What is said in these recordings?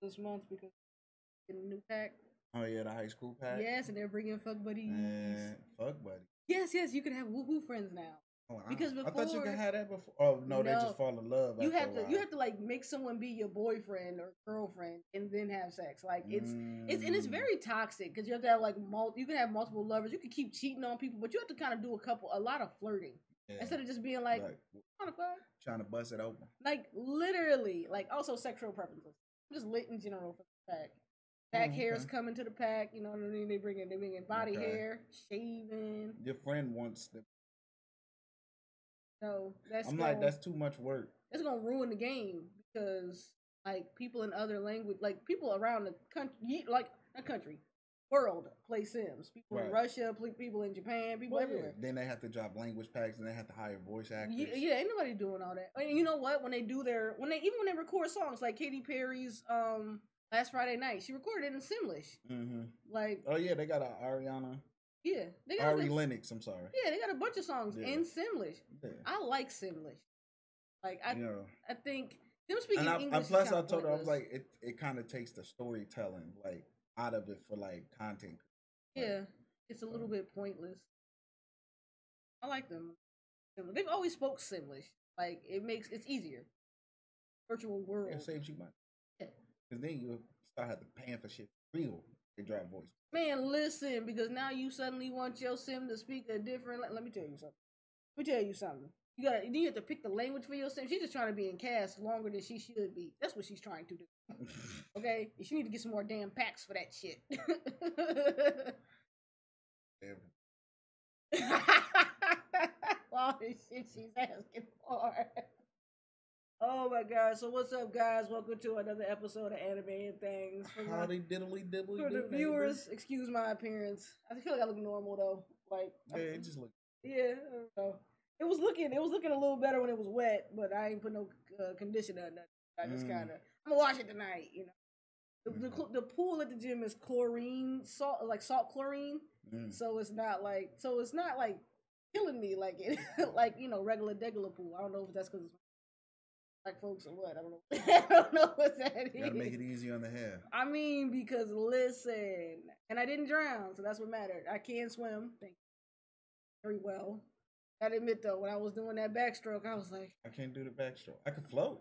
this month because in a new pack. Oh yeah, the high school pack. Yes, and they're bringing fuck buddies. Man, fuck buddy. Yes, yes, you can have woohoo friends now. Oh, Because I thought you could have that before. Oh no, they just fall in love. You have to you have to like make someone be your boyfriend or girlfriend and then have sex. Like it's it's and it's Mm. very toxic because you have to have like mul- you can have multiple lovers. You can keep cheating on people, but you have to kind of do a couple a lot of flirting Yeah. instead of just being like, Like, "What the fuck?" trying to bust it open. Like literally, like also sexual preferences. Just lit in general for the pack. Back mm, Oh, hair is okay. coming to the pack. You know what I mean? They bring in they bring in body Okay. hair, shaving. Your friend wants the. So that's I'm gonna, like, that's too much work. It's gonna ruin the game because like people in other language, like people around the country, like not country, world play Sims. People in Russia, people in Japan, people Well, yeah. everywhere. Then they have to drop language packs and they have to hire voice actors. Yeah, yeah, ain't nobody doing all that. And you know what? When they do their, when they even when they record songs like Katy Perry's um last Friday night, she recorded it in Simlish. hmm Like, Oh yeah, they got a Ariana, yeah, they got Ari a, Lennox. I'm sorry. yeah, they got a bunch of songs Yeah. in Simlish. Yeah. I like Simlish. Like, I you. I think them speaking And, I, English. and plus, I kinda told her I was like, it, it kind of takes the storytelling like out of it for like content. like- Yeah, it's a little um bit pointless. I like them. They've always spoke Simlish. Like it makes it's easier. Virtual world. It saves you money. Yeah. Because then you start having to paying for shit real. They drop voice. Man, listen, because now you suddenly want your sim to speak a different. Let me tell you something. Let me tell you something. You got. You have to pick the language for your sim. She's just trying to be in cast longer than she should be. That's what she's trying to do. Okay, she need to get some more damn packs for that shit. Damn. all this shit she's asking for. Oh my god! So what's up, guys? Welcome to another episode of Anime and Things. For, Howdy diddly diddly for the do, viewers, excuse my appearance. I feel like I look normal though. Like. Yeah, it just look. yeah, I don't know. It was looking, it was looking a little better when it was wet, but I ain't put no uh, conditioner. Or nothing. I just Mm. kind of, I'm gonna wash it tonight. You know, the, the Mhm. the pool at the gym is chlorine salt, like salt chlorine. Mm. So it's not like so it's not like killing me like it like you know regular degular pool. I don't know if that's because black folks or what. I don't know. I don't know what that is. Gotta make it easy on the hair. I mean, because listen, and I didn't drown, so that's what mattered. I can swim, thank you very well. I admit though, when I was doing that backstroke, I was like, I can't do the backstroke. I can float.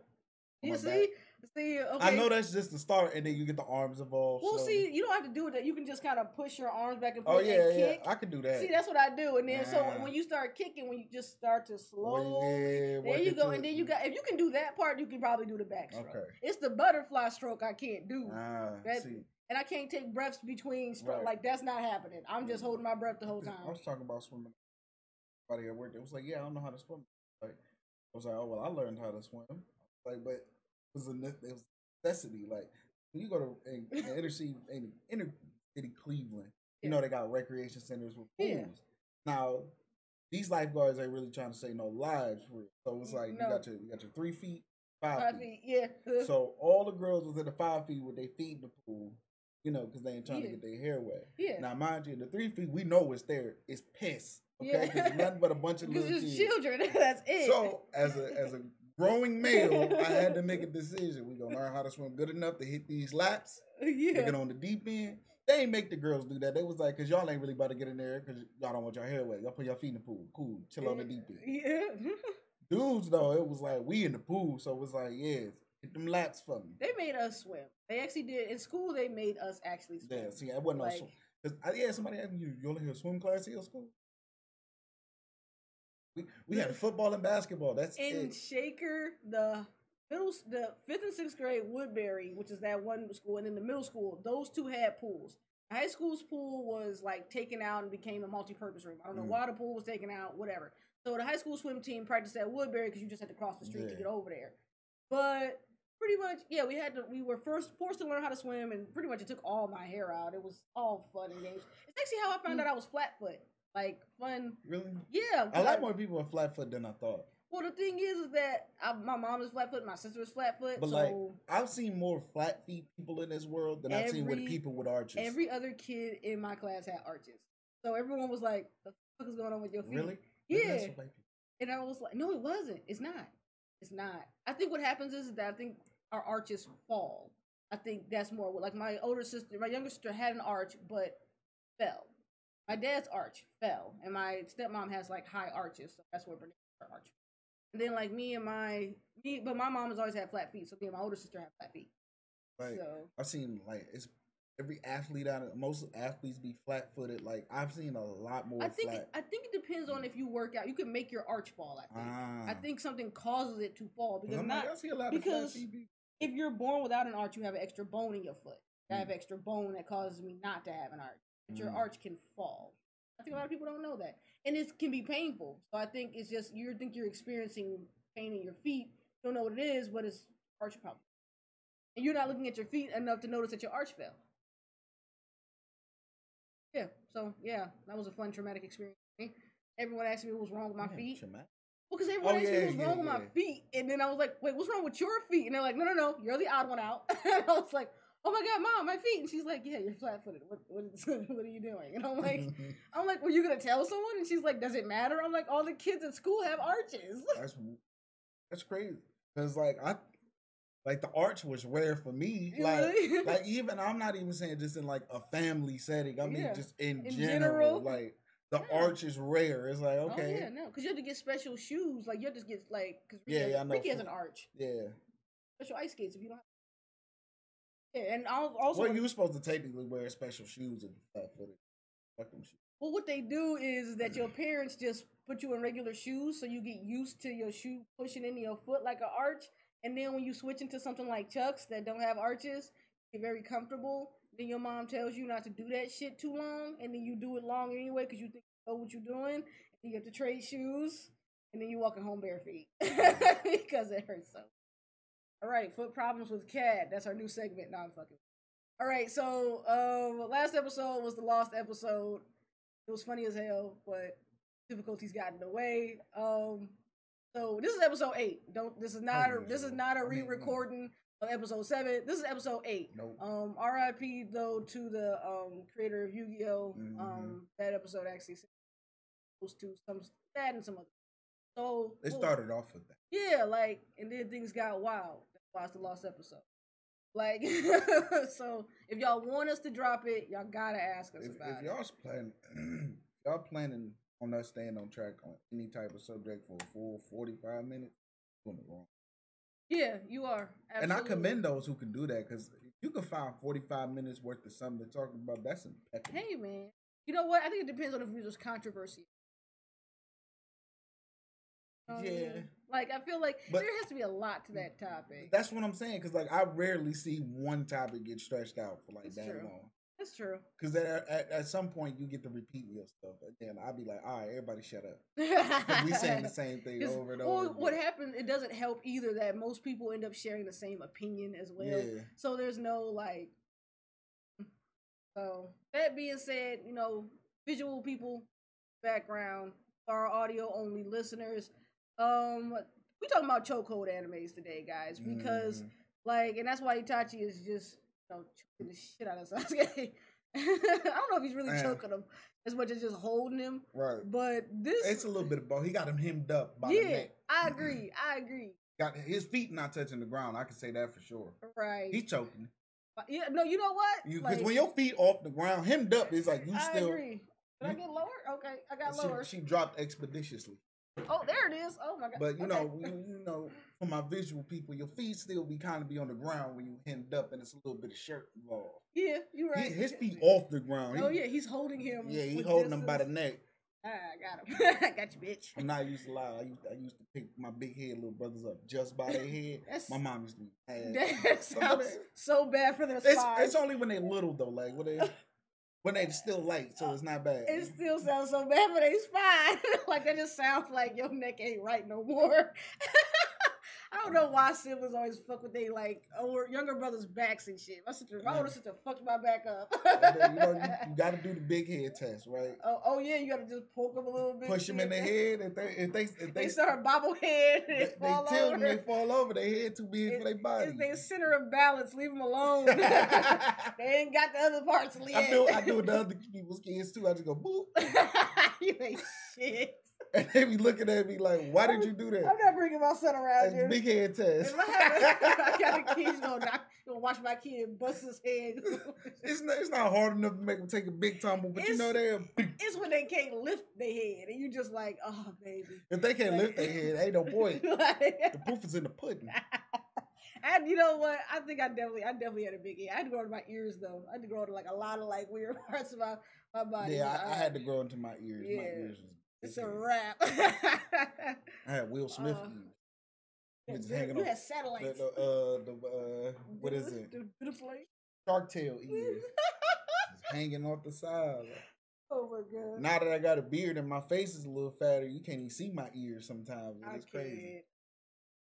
you see, back. see, okay. I know that's just the start, and then you get the arms involved. Well, slowly. see, you don't have to do it. That you can just kind of push your arms back and Oh forth yeah, and yeah. kick. I can do that. See, that's what I do, and then so Ah. when you start kicking, when you just start to Well, slowly, yeah, there you go, and then you got if you can do that part, you can probably do the backstroke. Okay. It's the butterfly stroke I can't do, Ah, That- see, and I can't take breaths between stroke. Right. Like that's not happening. I'm just holding my breath the whole time. I was talking about swimming. Somebody at work, it was like, "Yeah, I don't know how to swim." Like, I was like, "Oh well, I learned how to swim." Like, but it was a it was necessity. Like, when you go to in, in inner city, in inner city Cleveland, you Yeah. know they got recreation centers with pools. Yeah. Now, these lifeguards ain't really trying to say no lives for it. So it's like No. you got your you got your three feet, five, Five feet. feet, yeah. So all the girls was in the five feet with their feet in the pool, you know, because they ain't trying Yeah. to get their hair wet. yeah. Now, mind you, the three feet we know is there is piss. Okay, Yeah. nothing but a bunch of little kids. children. That's it. So as a as a growing male, I had to make a decision. We gonna learn how to swim good enough to hit these laps, yeah. get on the deep end. They ain't make the girls do that. They was like, cause y'all ain't really about to get in there because y'all don't want your hair wet. Y'all put your feet in the pool. Cool. Chill on the deep end. Yeah. Dudes though, it was like we in the pool, so it was like, yeah, hit them laps for me. they made us swim. They actually did in school. They made us actually swim. Yeah, see, I wasn't Like- no swim. I, yeah, somebody asked me, you, you only hear swim class here at school? We, we had football and basketball. That's in it. Shaker, the middle, the fifth and sixth grade Woodbury, which is that one school, and then the middle school, those two had pools. High school's pool was like taken out and became a multi-purpose room. I don't know Mm. why the pool was taken out, whatever. So the high school swim team practiced at Woodbury because you just had to cross the street to get over there. But pretty much, yeah, we had to. We were first forced to learn how to swim, and pretty much it took all my hair out. It was all fun and games. It's actually how I found hmm. out I was flat foot. Like fun, Really? yeah A lot more people are flat foot than I thought. well, the thing is, is that I, my mom is flat foot, my sister is flat foot, But so like, I've seen more flat feet people in this world than I've seen with people with arches. every other kid in my class had arches. So everyone was like, "The fuck is going on with your feet?" really? Yeah. what white people- And I was like, "No, it wasn't. It's not. It's not." I think what happens is that I think our arches fall. I think that's more like my older sister, my younger sister had an arch but fell. My dad's arch fell, and my stepmom has like high arches, so that's where Bernice her arch. And then like me and my me, but my mom has always had flat feet, so me and my older sister have flat feet. Like so I've seen like it's every athlete out of most athletes be flat footed. Like I've seen a lot more I think flat. I think it depends on if you work out. You can make your arch fall. I think. I Ah. think something causes it to fall because I'm not like, I see a lot because of flat. If you're born without an arch, you have an extra bone in your foot. I have Mm. extra bone that causes me not to have an arch. But your Mm. arch can fall. I think a lot of people don't know that, and it can be painful. So I think it's just you think you're experiencing pain in your feet. You don't know what it is, but it's arch problem, and you're not looking at your feet enough to notice that your arch fell. Yeah. So yeah, that was a fun traumatic experience. Everyone asked me what was wrong with my Yeah, feet. traumatic. Well, because everyone Oh, asked me what's yeah, wrong with my feet, and then I was like, "Wait, what's wrong with your feet?" And they're like, "No, no, no, you're the odd one out." and I was like, "Oh my god, mom, my feet!" And she's like, "Yeah, you're flat-footed. What, what, is, what are you doing?" And I'm like, "I'm like, were you gonna tell someone?" And she's like, "Does it matter?" I'm like, "All the kids at school have arches." that's that's crazy. Cause like I like the arch was rare for me. Like Really? like even I'm not even saying just in like a family setting. I mean Yeah. just in, In general, general. Like the Yeah. arch is rare. It's like okay, Oh okay, yeah, no, because you have to get special shoes. Like you have to get like, because Yeah, Ricky, yeah, I has, know. Ricky has an arch, yeah. special ice skates. If you don't. have yeah, and I'll also well, you were supposed to technically wear special shoes if you flat footed. Fuck them shoes. Well, what they do is that your parents just put you in regular shoes, so you get used to your shoe pushing into your foot like an arch. And then when you switch into something like Chucks that don't have arches, you're very comfortable. Then your mom tells you not to do that shit too long, and then you do it long anyway because you think you know what you're doing. And you have to trade shoes, and then you're walking home bare feet because it hurts so. All right, foot problems with cat. That's our new segment. Now I'm fucking. All right, so um, last episode was the lost episode. It was funny as hell, but difficulties got in the way. Um, so this is episode eight. Don't this is not a, this is not a re-recording episode seven. This is episode eight. Nope. Um, R.I.P. though to the um creator of Yu-Gi-Oh. Mhm. Um, that episode actually goes to some sad and some other. So It well, started off with that. yeah, like, and then things got wild. That's why it's the lost episode. Like, so if y'all want us to drop it, y'all gotta ask us If, about if y'all's planning, y'all planning on us staying on track on any type of subject for a full forty five minutes, doing it wrong. Yeah, you are. And I commend those who can do that because you can find forty five minutes worth of something to talk about, that's impeccable. Hey, man. You know what? I think it depends on if there's controversy. Um, Yeah. Like, I feel like But- there has to be a lot to that topic. That's what I'm saying because like I rarely see one topic get stretched out for like It's that true. long. That's true. Because at, at, at some point you get to repeat your stuff, and then I'll be like, all right, everybody shut up. we saying the same thing over and well, over. what again. happens? It doesn't help either that most people end up sharing the same opinion as well. Yeah. So there's no like. So that being said, you know, visual people background for our audio only listeners. Um, we talking about chokehold animes today, guys, because Mhm. like, and that's why Itachi is just know choking the shit out of Sasuke. I don't know if he's really Man. choking him as much as just holding him, right. but this It's a little bit of both. He got him hemmed up by the yeah, neck. I agree. I agree. Got his feet not touching the ground. I can say that for sure. Right. He's choking. Uh, yeah. No, you know what? You because Like, when your feet off the ground, hemmed up is like you I still. agree. Did I get lower? Okay, I got She, lower. she dropped expeditiously. Oh, there it is. Oh my god. But you Okay. know, you, you know, for my visual people, your feet still be kind of be on the ground when you hemmed up, and it's a little bit of shirt involved. yeah, you're He- right. his feet off the ground. Oh He- yeah, he's holding him. yeah, he with holding him by the neck. Ah, I got him. I got you, bitch. I'm not used to lie. I used I used to pick my big head little brothers up just by their head. That's, My mom used to be mad. that So sounds so bad for their It's spine. it's only when they're little though, like when they when they still light, so it's not bad. It still sounds so bad for their spine. like that just sounds like your neck ain't right no more. I don't know why siblings always fuck with they like older younger brothers' backs and shit. My sister, my older sister fucked my back up. you know, you, you got to do the big head test, right? oh, oh yeah, you gotta just poke them a little bit. Push them in the head. If they if they if They they start bobblehead and they, they, fall tilt over. and they fall over. Their head too big for their body. It's their center of balance. Leave them alone. they ain't got the other parts. Leah. I do I do with the other people's kids too. I just go boop. you ain't shit. and they be looking at me like, "Why did you do that?" I'm not bringing my son around It's big head test. If I, have, I got a kid, you gonna, knock- gonna watch my kid bust his head. it's not. It's not hard enough to make them take a big tumble, but you know they. it's when they can't lift their head, and you just like, oh baby. If they can't lift their head, ain't no point. Like- The proof is in the pudding. and you know what? I think I definitely, I definitely had a big ear. I had to grow to my ears though. I had to grow to like a lot of like weird parts of my, my body. Yeah, I, I had to uh, grow into my ears. My Yeah. ears was. It's a wrap. I had Will Smith Uh, you Just had, hanging off. had The, satellites. the, uh, the, uh, what is it? The, the plate. Shark tail ears. Hanging off the side. Oh my god. Now that I got a beard and my face is a little fatter, you can't even see my ears sometimes. It's crazy.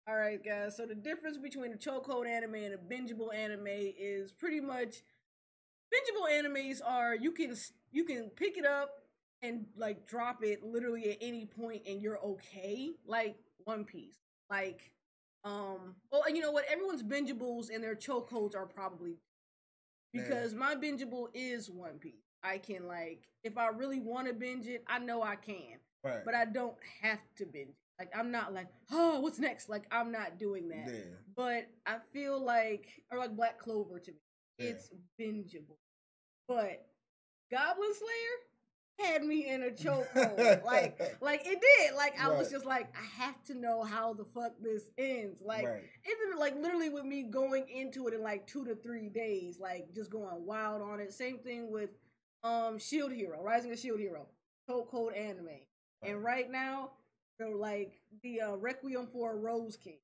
All right, guys. So the difference between a chokehold anime and a bingeable anime is pretty much bingeable animes are you can you can pick it up and like drop it literally at any point and you're okay. Like One Piece. Like um well you know what everyone's bingeables and their chokeholds are probably because my bingeable is One Piece. I can like if I really want to binge it, I know I can Right. but I don't have to binge. it. Like I'm not like, oh, what's next? Like I'm not doing that. yeah. But I feel like, or like Black Clover to me, Yeah. it's bingeable. But Goblin Slayer had me in a chokehold. like, like it did. Like I was just like, I have to know how the fuck this ends. Like, right. even like literally with me going into it in like two to three days, like just going wild on it. Same thing with um Shield Hero, Rising of Shield Hero, chokehold anime. And right now, the like the uh, Requiem for a Rose King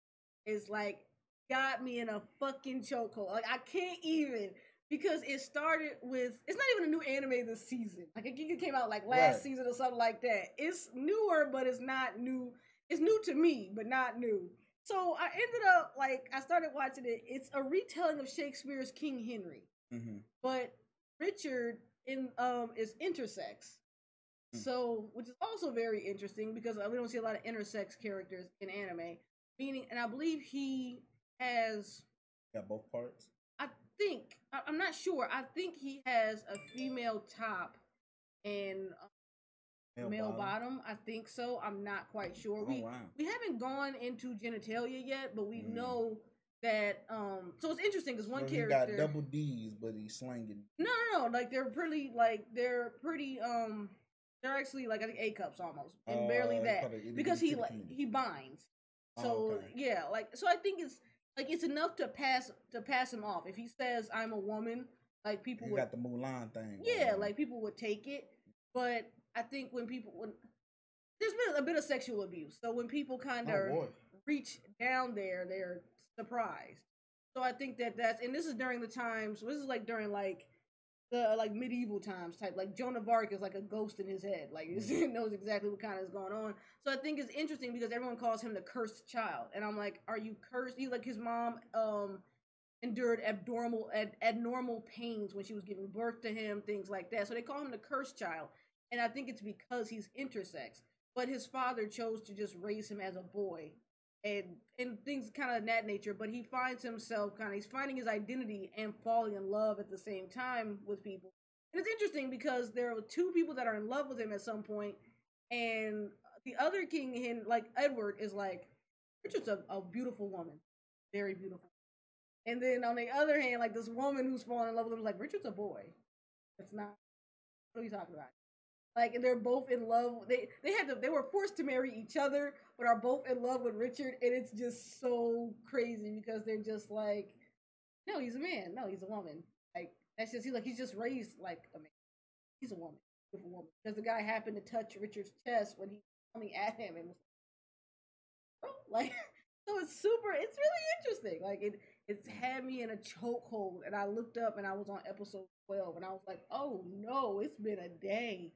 is like got me in a fucking chokehold. Like I can't even because it started with it's not even a new anime this season. Like I think it came out like last Right. season or something like that. It's newer, but it's not new. It's new to me, but not new. So I ended up like I started watching it. It's a retelling of Shakespeare's King Henry hmm but Richard in um is intersex. Hmm. So, which is also very interesting because uh, we don't see a lot of intersex characters in anime. Meaning, and I believe he has. Got both parts. Think I, I'm not sure. I think he has a female top and a male bottom. I think so. I'm not quite sure. Oh, we wow. we haven't gone into genitalia yet, but we Mm. know that. Um, so it's interesting because one so character got double D's, but he's slanging. no, no, no. Like they're pretty. Like they're pretty. Um, they're actually like I think A cups almost, and barely Uh, that because he like he binds. Oh, So okay. yeah, like so I think it's like it's enough to pass to pass him off. If he says I'm a woman, like people He would got the Mulan thing. yeah, like people would take it. But I think when people when there's been a bit of sexual abuse, so when people kind Oh, of boy. reach down there, they're surprised. So I think that that's and this is during the times. This is like during like the like medieval times type. Like Joan of Arc is like a ghost in his head. Like he knows exactly what kind of is going on. So I think it's interesting because everyone calls him the cursed child, and I'm like, are you cursed? He like his mom um endured abnormal ad, abnormal pains when she was giving birth to him, things like that. So they call him the cursed child, and I think it's because he's intersex. But his father chose to just raise him as a boy, and and things kind of that nature. But he finds himself kind of he's finding his identity and falling in love at the same time with people. And it's interesting because there are two people that are in love with him at some point, and the other king, him like Edward, is like Richard's a, a beautiful woman, very beautiful. And then on the other hand, like this woman who's falling in love with him like Richard's a boy. It's not. What are you talking about? Like and they're both in love. They they had to. They were forced to marry each other, but are both in love with Richard, and it's just so crazy because they're just like, no, he's a man. No, he's a woman. Like that's just he's like he's just raised like a man. He's a woman, beautiful woman. Because the guy happened to touch Richard's chest when he was coming at him, and was oh, like so it's super. It's really interesting. Like it it's had me in a chokehold, and I looked up and I was on episode twelve, and I was like, oh no, it's been a day.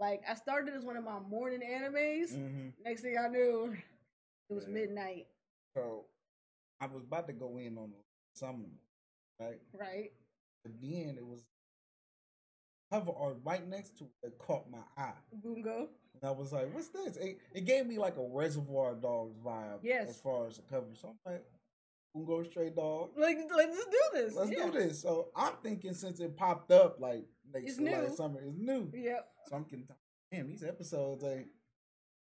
Like I started as one of my morning animes. Mhm. Next thing I knew, it was Yeah. midnight. So I was about to go in on some, right? Right? But then it was cover art right next to it that caught my eye. Bungo. And I was like, what's this? It, it gave me like a Reservoir Dogs vibe Yes. as far as the cover. So I'm like, Bungo Stray Dog. Like, like let's do this. Let's Yeah. do this. So I'm thinking since it popped up like next It's new. summer, is new. Yep. So I'm getting damn these episodes ain't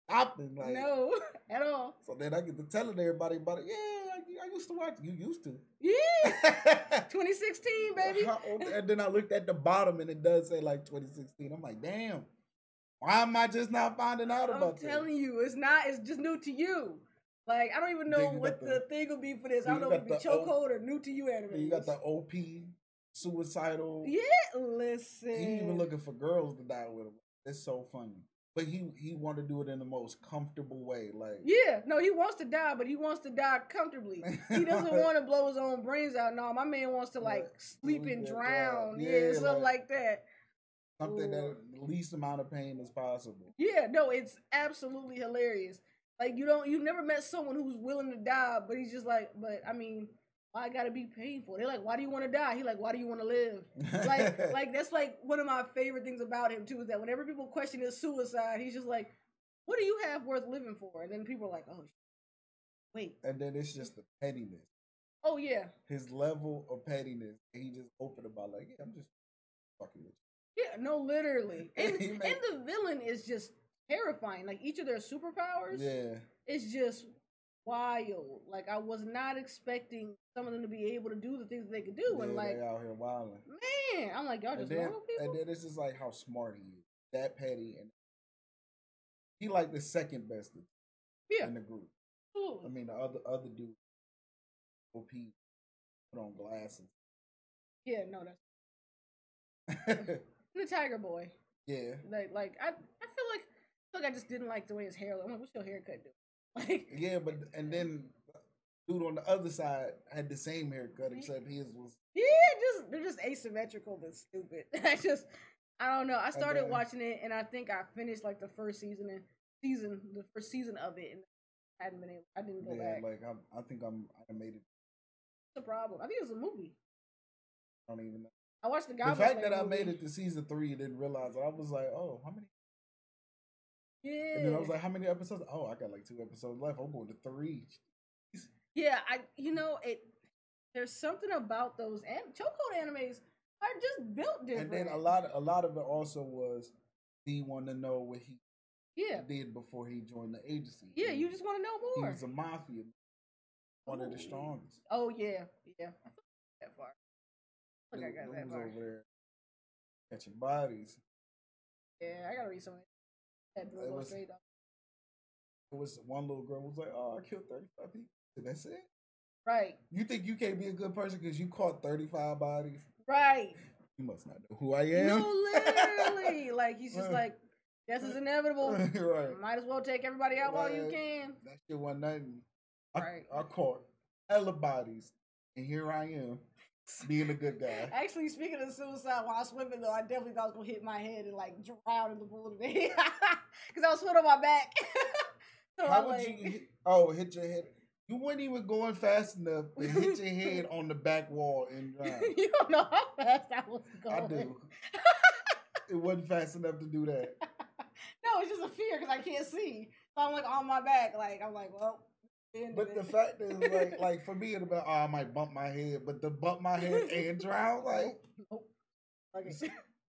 stopping. Like no, at all. So then I get to telling everybody about it. Yeah, I, I used to watch. You used to. Yeah. 2016, baby. Old- and then I looked at the bottom and it does say like 2016. I'm like, damn. Why am I just not finding out I'm about this? telling you, it's not. It's just new to you. Like I don't even know what the, the- thing will be for this. I don't know if the O- chokehold or new to you anime. You got the OP suicidal. Yeah, listen. He even looking for girls to die with him. It's so funny. But he he want to do it in the most comfortable way. Like Yeah, no, he wants to die, but he wants to die comfortably. He doesn't want to blow his own brains out. No, my man wants to like sleep and drown. Yeah, Yeah, something like- like that. something that Ooh. the least amount of pain as possible. Yeah, no, it's absolutely hilarious. Like you don't, you've never met someone who's willing to die, but he's just like, but I mean, why gotta be painful? They're like, why do you want to die? He like, why do you want to live? Like, like that's like one of my favorite things about him too is that whenever people question his suicide, he's just like, what do you have worth living for? And then people are like, oh, wait, and then it's just the pettiness. oh yeah, His level of pettiness. He just open about like, yeah, I'm just fucking with yeah, no, literally, and and the villain is just terrifying. Like each of their superpowers. Yeah. it's just wild. Like I was not expecting some of them to be able to do the things they could do, and like out here wilding. man, I'm like y'all And just then, normal people. and then it's just like how smart he is. That petty and he like the second best yeah, in the group. I mean the other other dude OP put on glasses. yeah, no, that's the Tiger Boy. yeah. Like, like I, I feel like, I feel like I just didn't like the way his hair. looked. I'm like, what's your haircut do? Like, Yeah, but and then dude on the other side had the same haircut except his was yeah, just they're just asymmetrical but stupid. I just, I don't know. I started then- watching it, and I think I finished like the first season and season, the first season of it, and I hadn't been able. I didn't go yeah, back. like I'm, I think I'm I made it. The problem? I think it was a movie. I don't even know. I watched the The Goblin fact Slayer that I movie. made it to season three and didn't realize it, I was like, oh, how many? Yeah. And then I was like, how many episodes? Oh, I got like two episodes left. I'm going to three. Yeah, I you know it. There's something about those and chokehold animes are just built different. And then a lot, a lot of it also was he wanted to know what he Yeah, did before he joined the agency. yeah. You just want to know more. he was a mafia, one of the Ooh. strongest. Oh yeah, yeah. That far. I think I got that far. over there catching bodies. Yeah, I gotta read some. of That It was- Stray Dog. It was one little girl was like, "Oh, I killed thirty five people." And that's it. Right, You think you can't be a good person because you caught thirty five bodies? right. You must not know who I am. No, literally. like he's just like, this is inevitable. right. Might as well take everybody out while you can. That shit wasn't nothing. I, Right. I caught hella bodies, and here I am being a good guy. Actually, speaking of suicide, while I was swimming though, I definitely thought I was gonna hit my head and like drown in the pool today because I was swimming on my back. so How I'm would like, you? Hit, oh, hit your head. You weren't even going fast enough to hit your head on the back wall and drown. you don't know how fast I was going. I do. it wasn't fast enough to do that. no, it's just a fear because I can't see. So I'm like on my back, like I'm like, well. The end of But the fact is, like, like for me, it'd be, oh, I might bump my head, but the bump my head and drown, like, Nope. Okay.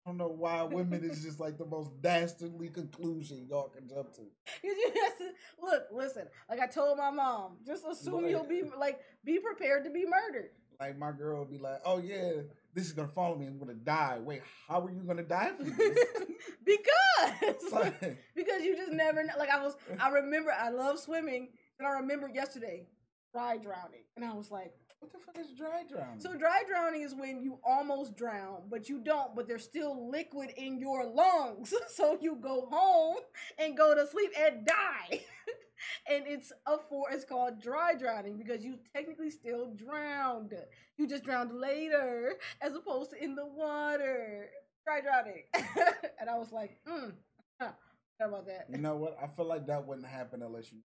I don't know why women is just like the most dastardly conclusion y'all can jump to. You just look, listen. Like I told my mom, just assume you'll be like, be prepared to be murdered. Like my girl would be like, "Oh yeah, this is gonna follow me. I'm gonna die. Wait, how are you gonna die from this?" because Like, because you just never know. Like I was, I remember I love swimming, and I remember yesterday dry drowning, and I was like, what the fuck is dry drowning? so dry drowning is when you almost drown, but you don't, but there's still liquid in your lungs, so you go home and go to sleep and die. and it's a for it's called dry drowning because you technically still drowned. You just drowned later as opposed to in the water. Dry drowning. and I was like, mm, huh, about that? you know what? I feel like that wouldn't happen unless you.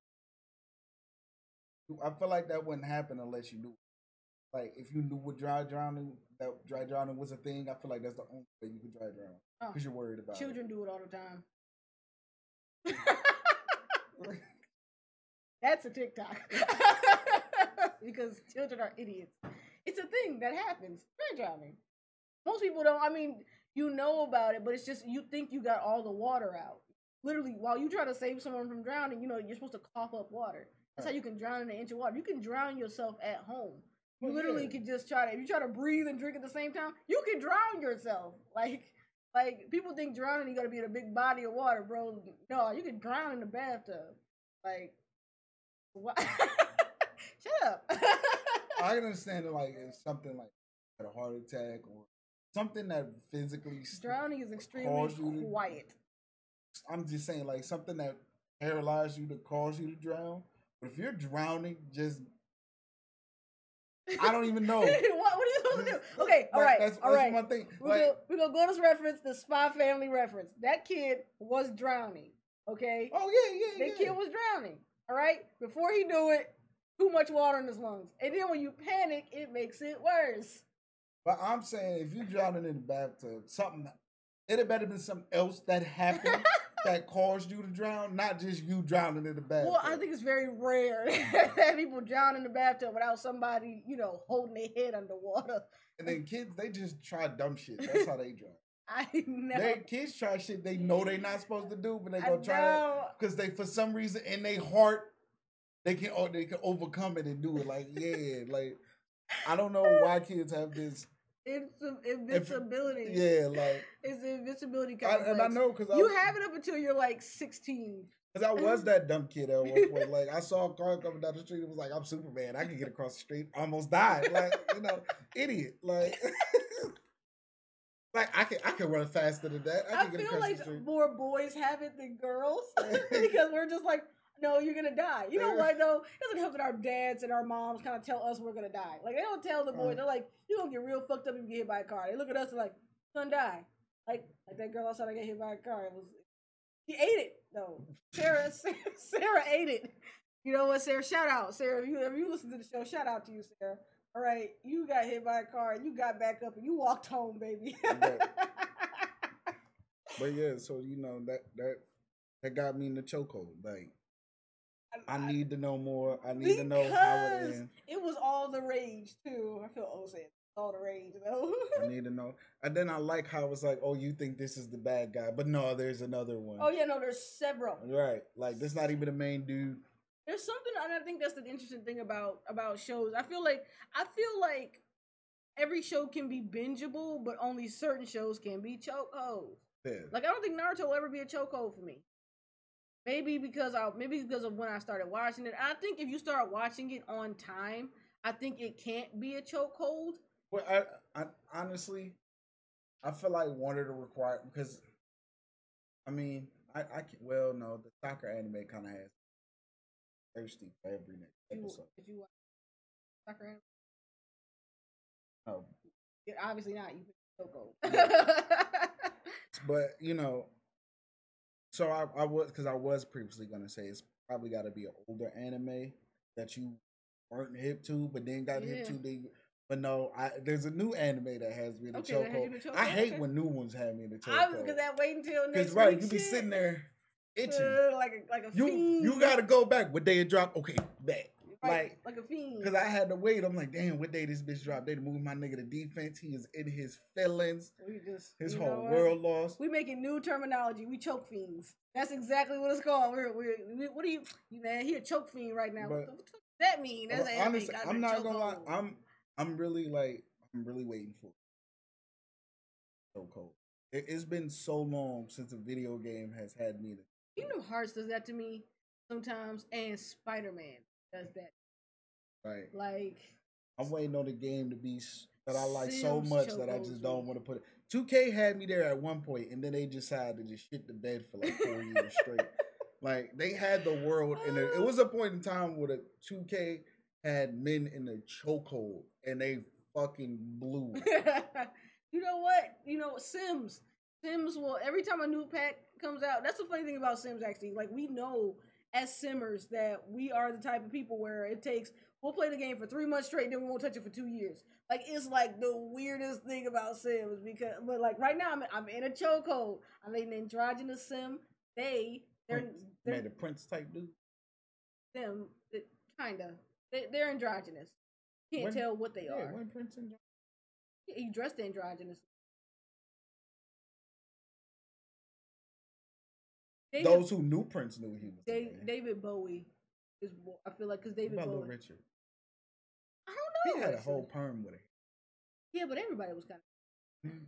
I feel like that wouldn't happen unless you knew. Like if you knew what dry drowning, that dry drowning was a thing. I feel like that's the only way you could dry drown Oh, because you're worried about Children do it all the time. That's a TikTok. because children are idiots. It's a thing that happens. Dry drowning. Most people don't. I mean, you know about it, but it's just you think you got all the water out. literally while you try to save someone from drowning, you know, you're supposed to cough up water. That's how you can drown in an inch of water. You can drown yourself at home. You Well, literally yeah. could just try to if you try to breathe and drink at the same time, you can drown yourself. Like like people think drowning you gotta be in a big body of water, bro. No, you can drown in the bathtub. Like what Shut up. I can understand it like it's something like a heart attack or something that physically. Drowning is extremely you to- quiet. I'm just saying like something that paralyzed you to cause you to drown. But if you're drowning, just I don't even know. what, what are you supposed to do? Okay, all right, like, That's, all that's right. one thing. We're Like, gonna, we're gonna go to this reference, the Spy Family reference. That kid was drowning. Okay, oh yeah, yeah, yeah. that yeah. kid was drowning. All right, before he do it, too much water in his lungs, and then when you panic, it makes it worse. But I'm saying if you're drowning in the bathtub, something it had better been something else that happened that caused you to drown, not just you drowning in the bathtub. Well, I think it's very rare that people drown in the bathtub without somebody, you know, holding their head underwater. and then kids they just try dumb shit. That's how they drown. I know. They kids try shit they know they're not supposed to do, but they gonna try it because they for some reason in their heart they can oh, they can overcome it and do it. Like yeah, like I don't know why kids have this. It's invincibility. Yeah, like It's invincibility I, and I know because you have it up until you're like 16. Because I was that dumb kid at one point. Like I saw a car coming down the street. It was like I'm Superman. I can get across the street. Almost died. Like you know, idiot. Like. Like I can, I can run faster than that. I I, get feel across like the street. more boys have it than girls because we're just like, no, you're gonna die. You know what though? It doesn't help that our dads and our moms kind of tell us we're gonna die. Like they don't tell the boys. Right. They're like, you're gonna get real fucked up if you get hit by a car. They look at us and like, gonna die. Like like that girl outside I got hit by a car. It was she ate it though. Sarah Sarah ate it. You know what, Sarah? Shout out, Sarah. If you if you listen to the show, shout out to you, Sarah. All right, you got hit by a car and you got back up and you walked home, baby. But yeah, so you know that that that got me in the chokehold. Like I need to know more. I need to know how it ends. It was all the rage too. I feel oh, old saying all the rage though. I need to know. And then I like how it's like, oh, you think this is the bad guy, but no, there's another one. oh yeah, no, there's several. Right. Like this not even the main dude. There's something, and I think that's the interesting thing about about shows. I feel like I feel like every show can be bingeable, but only certain shows can be chokeholds. Yeah. Like I don't think Naruto will ever be a chokehold for me. Maybe because I maybe because of when I started watching it. I think if you start watching it on time, I think it can't be a chokehold. Well, I, I honestly, I feel like one of the required because, I mean, I, I can well no, the soccer anime kind of has thirsty for every next Did you, episode. did you watch soccer anime? No, obviously not. You chokehold. but you know, so I, I was because I was previously gonna say it's probably got to be an older anime that you weren't hip to, but then got hip to. Then, but no, I there's a new anime that has me in the Okay, that has you in chokehold. I hate okay. when new ones have me in the I was chokehold. because that wait until next Because right, you be sitting there itching. Uh, like a like a You fiend. you gotta go back. What day it drop? Okay, back. Like, like a fiend. cause I had to wait. I'm like, damn, what day this bitch drop? They moved my nigga to defense. He is in his feelings. we just His whole world lost. We making new terminology. We choke fiends. That's exactly what it's called. We're, we're we, what do you, you man? He a choke fiend right now. But- what the what does that mean? That's honestly, I'm not gonna lie. I'm I'm really like I'm really waiting for it. so cold. It, it's been so long since a video game has had me. To, Kingdom Hearts does that to me sometimes, and Spider Man does that. right. Like I'm waiting on the game to be that I like so much that I just don't want to put it. 2K had me there at one point, and then they decided to just shit the bed for like four years straight. Like they had the world in it. It was a ah. point in time where the 2K had men in the chokehold, and they fucking blew. you know what? You know Sims. Sims will every time a new pack comes out. That's the funny thing about Sims. Actually, like we know as Simmers that we are the type of people where it takes we'll play the game for three months straight, then we won't touch it for two years. Like it's like the weirdest thing about Sims because, but like right now I'm I'm in a chokehold. I'm in an androgynous Sim. They they're Prince. they're Man, the Prince type dude. them it, kinda they, they're androgynous. Can't When- tell what they Yeah, are. when Prince and He dressed androgynous. David, those who knew Prince knew he was. David Bowie is. I feel like because What David about Bowie. Little Richard? I don't know. He had a whole perm with it. Yeah, but everybody was kind of.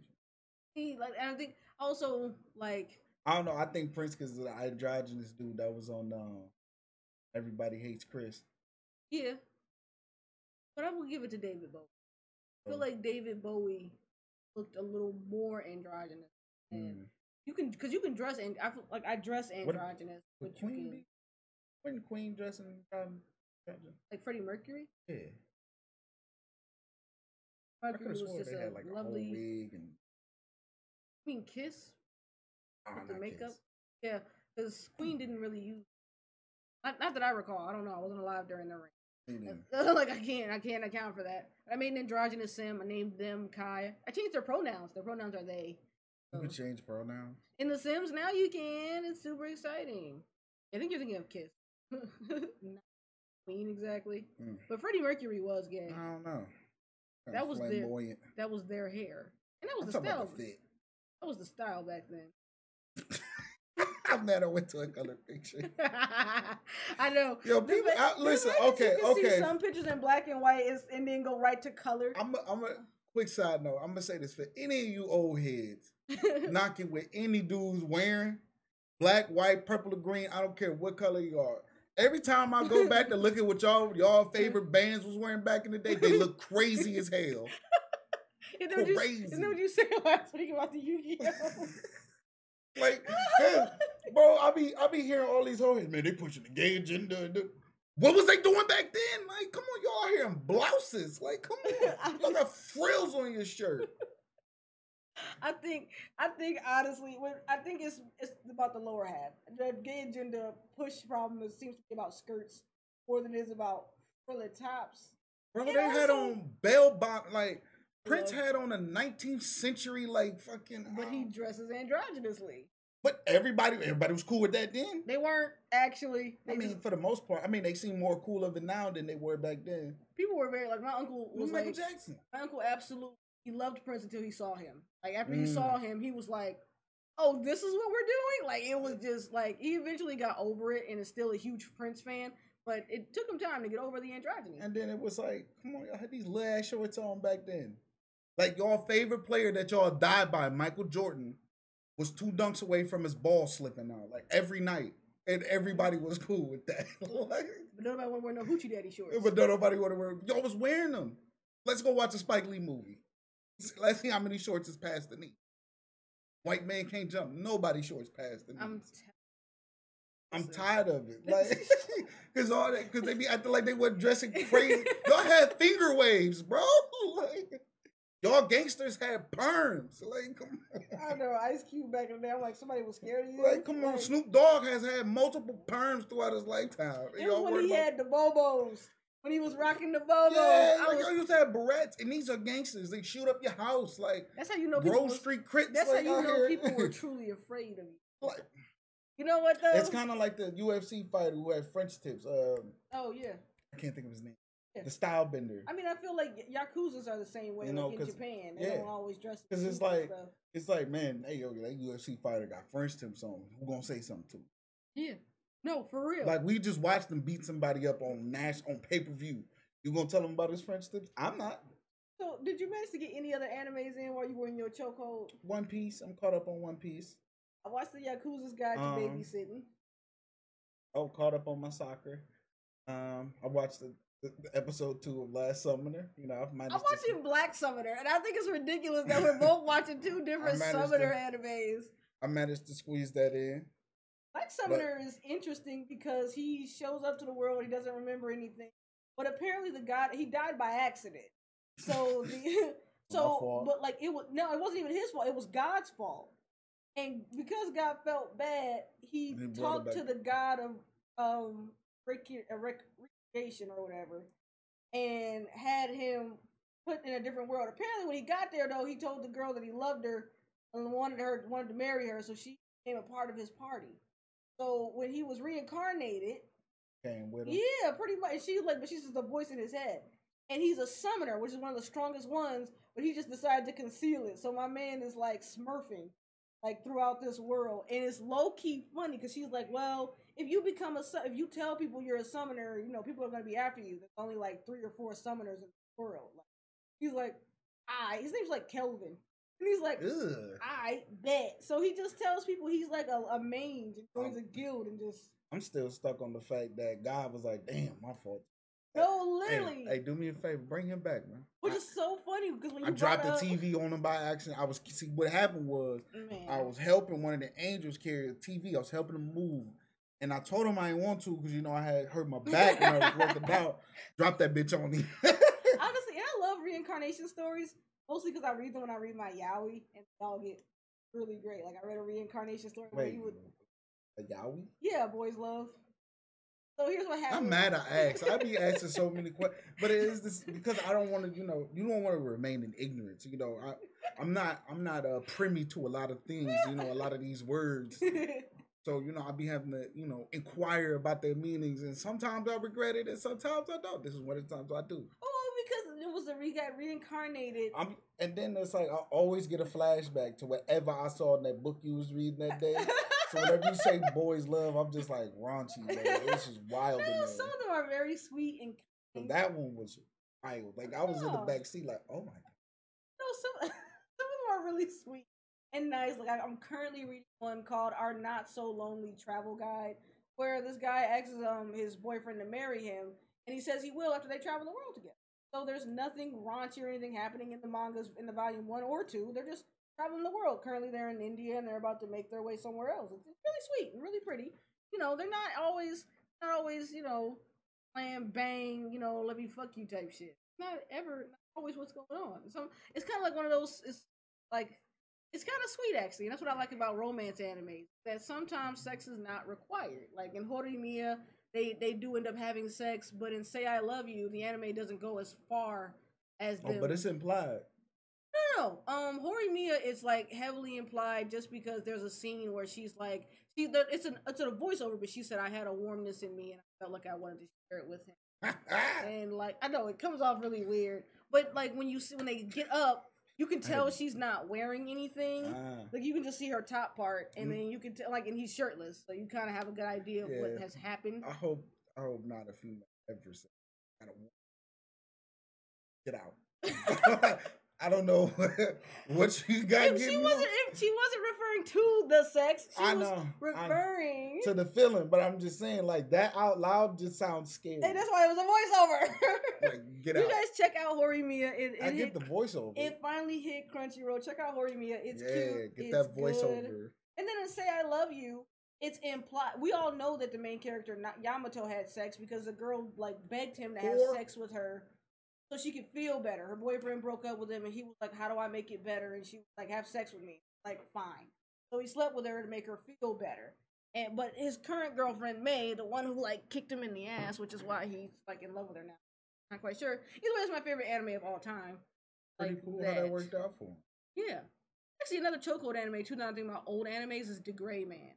He like, and I think also like I don't know. I think Prince because the androgynous dude that was on um, Everybody Hates Chris. yeah, but I will give it to David Bowie. I feel Oh. like David Bowie looked a little more androgynous. And Mm. You can because you can dress and I feel like I dress What- androgynous, Would but you Queen can be? Wouldn't Queen dressing um, like Freddie Mercury. Yeah. I could Mercury have was just a had like a lovely. wig and I mean, Kiss oh, with the makeup. Kiss. Yeah, because Queen didn't really use. Not, not that I recall. I don't know. I wasn't alive during the reign. Like I can't, I can't account for that. I made an androgynous sim. I named them Kai. I changed their pronouns. Their pronouns are they. You can could change pronouns. in the Sims now you can. It's super exciting. I think you're thinking of Kiss. Not Queen exactly, Mm. but Freddie Mercury was gay. I don't know. Kinda That was their- That was their hair, and that I'm was the style. the. That was the style back then. I'm mad I went to a color picture. I know. Yo, people, I, listen. Okay, you can See okay. some pictures in black and white is, and then go right to color. I'm. A, I'm a quick side note. I'm gonna say this for any of you old heads knocking with any dudes wearing black, white, purple, or green. I don't care what color you are. Every time I go back to look at what y'all y'all favorite bands was wearing back in the day, they look crazy as hell. Isn't that what you- Crazy. Isn't that what you said last week about the Yu-Gi-Oh? Like, bro, I be I be hearing all these hoes, man, they pushing the gay agenda. What was they doing back then? Like, come on, y'all here in blouses. Like, come on. Y'all got frills on your shirt. I think I think honestly, I think it's it's about the lower half. The gay agenda push problem is, seems to be about skirts more than it is about frilly tops. Bro, And they had on bell bottom like Prince Yeah. had on a 19th century like fucking But he um, dresses androgynously. But everybody everybody was cool with that then. They weren't actually. They I mean, just, for the most part, I mean, they seem more cool of it now than they were back then. people were very like my uncle was Michael like Jackson. my uncle absolutely he loved Prince until he saw him. Like after he Mm. saw him, he was like, "Oh, this is what we're doing." Like it was just like he eventually got over it and is still a huge Prince fan. But it took him time to get over the androgyny. And then it was like, come on, y'all had these ass shorts on back then. Like y'all favorite player that y'all died by, Michael Jordan, was two dunks away from his ball slipping out, like every night. And everybody was cool with that. like, But nobody want to wear no hoochie daddy shorts. but no- nobody would to wear y'all was wearing them. Let's go watch a Spike Lee movie. Let's see how many shorts is past the knee. White man can't jump. Nobody shorts past the knee. I'm I'm, t- tired of it. Like, cause all that, cause they be acting like they weren't dressing crazy. y'all had finger waves, bro. Like, y'all gangsters had perms. Like, come I know Ice Cube back in the day. I'm like somebody was scared of you. Like, come on. Snoop Dogg has had multiple perms throughout his lifetime. It was when he about- had the bobos. When he was rocking the bobos. Yeah, I like was- y'all used to have barrettes, and these are gangsters. They shoot up your house, like that's how you know people. Grove Street Crits. that's like, how you know here. people were truly afraid of you. like, You know what though? it's kind of like the UFC fighter who had French tips. Um, oh yeah. I can't think of his name. Yeah. The style bender. I mean, I feel like yakuza's are the same way. You know, like in 'cause- Japan, they yeah. don't always dress. Because it's like- stuff. It's like, man, hey, yo, that UFC fighter got French tips on. Who gonna say something to him? yeah, no, for real. Like we just watched them beat somebody up on Nash on pay per view. You gonna tell him about his French tips? I'm not. so, did you manage to get any other animes in while you were in your chokehold? One Piece. I'm caught up on One Piece. I watched the Yakuza's Guide to Um, Babysitting. Oh, caught up on my soccer. Um, I watched the, the, the episode two of Last Summoner. You know, I've managed. I'm to- watching Black Summoner, and I think it's ridiculous that we're both watching two different Summoner to- animes. I managed to squeeze that in. Black Summoner is interesting because he shows up to the world, he doesn't remember anything, but apparently the god he died by accident. So the so but like it was no, it wasn't even his fault. It was God's fault, and because God felt bad, he he talked to the God of um recre- uh, rec- or whatever, and had him put in a different world. Apparently, when he got there, though, he told the girl that he loved her and wanted her wanted to marry her, so she became a part of his party. So when he was reincarnated, Came with him. yeah, pretty much. She like, but she's just a voice in his head, and he's a summoner, which is one of the strongest ones. But he just decided to conceal it. So my man is like smurfing, like throughout this world, and it's low key funny because she's like, well, if you become a if you tell people you're a summoner, you know people are gonna be after you. There's only like three or four summoners in the world. Like, he's like, I his name's like Kelvin, and he's like, Ugh. I bet. So he just tells people he's like a, a mage and joins a guild and just I'm still stuck on the fact that God was like, "Damn, my fault." no, literally, hey, do me a favor, bring him back, man. which I- is so funny because when you I dropped the up- TV on him by accident. I was see what happened was Man. I was helping one of the angels carry the TV. I was helping him move, and I told him I didn't want to because you know I had hurt my back when I was working out. Drop that bitch on me. Honestly, and I love reincarnation stories mostly because I read them when I read my yaoi, and they all get really great. Like I read a reincarnation story where Wait, he would, a yaoi? yeah, boys love. So here's what happened. I'm mad I asked. I be asking so many questions, but it is this because I don't want to, you know, you don't want to remain in ignorance. You know, I, I'm not, I'm not uh, privy to a lot of things. You know, a lot of these words. So you know, I'll be having to, you know, inquire about their meanings, and sometimes I regret it, and sometimes I don't. This is one of the times I do. oh, because it was a re got reincarnated. I'm, and then it's like I always get a flashback to whatever I saw in that book you was reading that day. So whenever you say boys love, I'm just like raunchy, man. It's just wild. no, some of them are very sweet and kind. that one was wild. Like I was in the back seat, like, oh my god. No, some some of them are really sweet and nice. Like I, I'm currently reading one called "Our Not So Lonely Travel Guide," where this guy asks um his boyfriend to marry him, and he says he will after they travel the world together. So there's nothing raunchy or anything happening in the mangas in the volume one or two. They're just traveling the world. Currently, they're in India and they're about to make their way somewhere else. It's, it's really sweet and really pretty. You know, they're not always not always you know playing bang. You know, let me fuck you type shit. Not ever. Not always what's going on. So it's kind of like one of those. It's like it's kind of sweet actually. And that's what I like about romance anime That sometimes sex is not required. Like in Horimiya, they they do end up having sex, but in Say I Love You, the anime doesn't go as far as Oh, them. but it's implied. No, no. Um, Horimiya is like heavily implied just because there's a scene where she's like, she, the, it's an it's a voiceover, but she said I had a warmness in me and I felt like I wanted to share it with him. And like, I know it comes off really weird, but like when you see when they get up, you can tell she's not wearing anything. Ah. Like you can just see her top part, and Mm. then you can tell like, and he's shirtless, so you kind of have a good idea of what has happened. I hope I hope not a female ever said I don't get out. I don't know what you got If she wasn't, on. she wasn't referring to the sex. She I was know, I- referring. to the feeling, but I'm just saying like that out loud just sounds scary. Hey, that's why it was a voiceover. like get you guys check out Horimiya. It, it I hit, get the voiceover. It finally hit Crunchyroll. Check out Horimiya. It's yeah, cute. get it's that good. voiceover. And then in Say I Love You, it's implied. We all know that the main character, not Yamato, had sex because the girl like begged him to have Or- sex with her so she could feel better. Her boyfriend broke up with him, and he was like, "How do I make it better?" And she was like, "Have sex with me." Like, fine. So he slept with her to make her feel better. And but his current girlfriend Mei, the one who like kicked him in the ass, which is why he's like in love with her now. Not quite sure. Either way, it's my favorite anime of all time. Pretty Like cool how that worked out for him. yeah. Actually, another chokehold anime too. Now I'm thinking about old animes is D.Gray-man.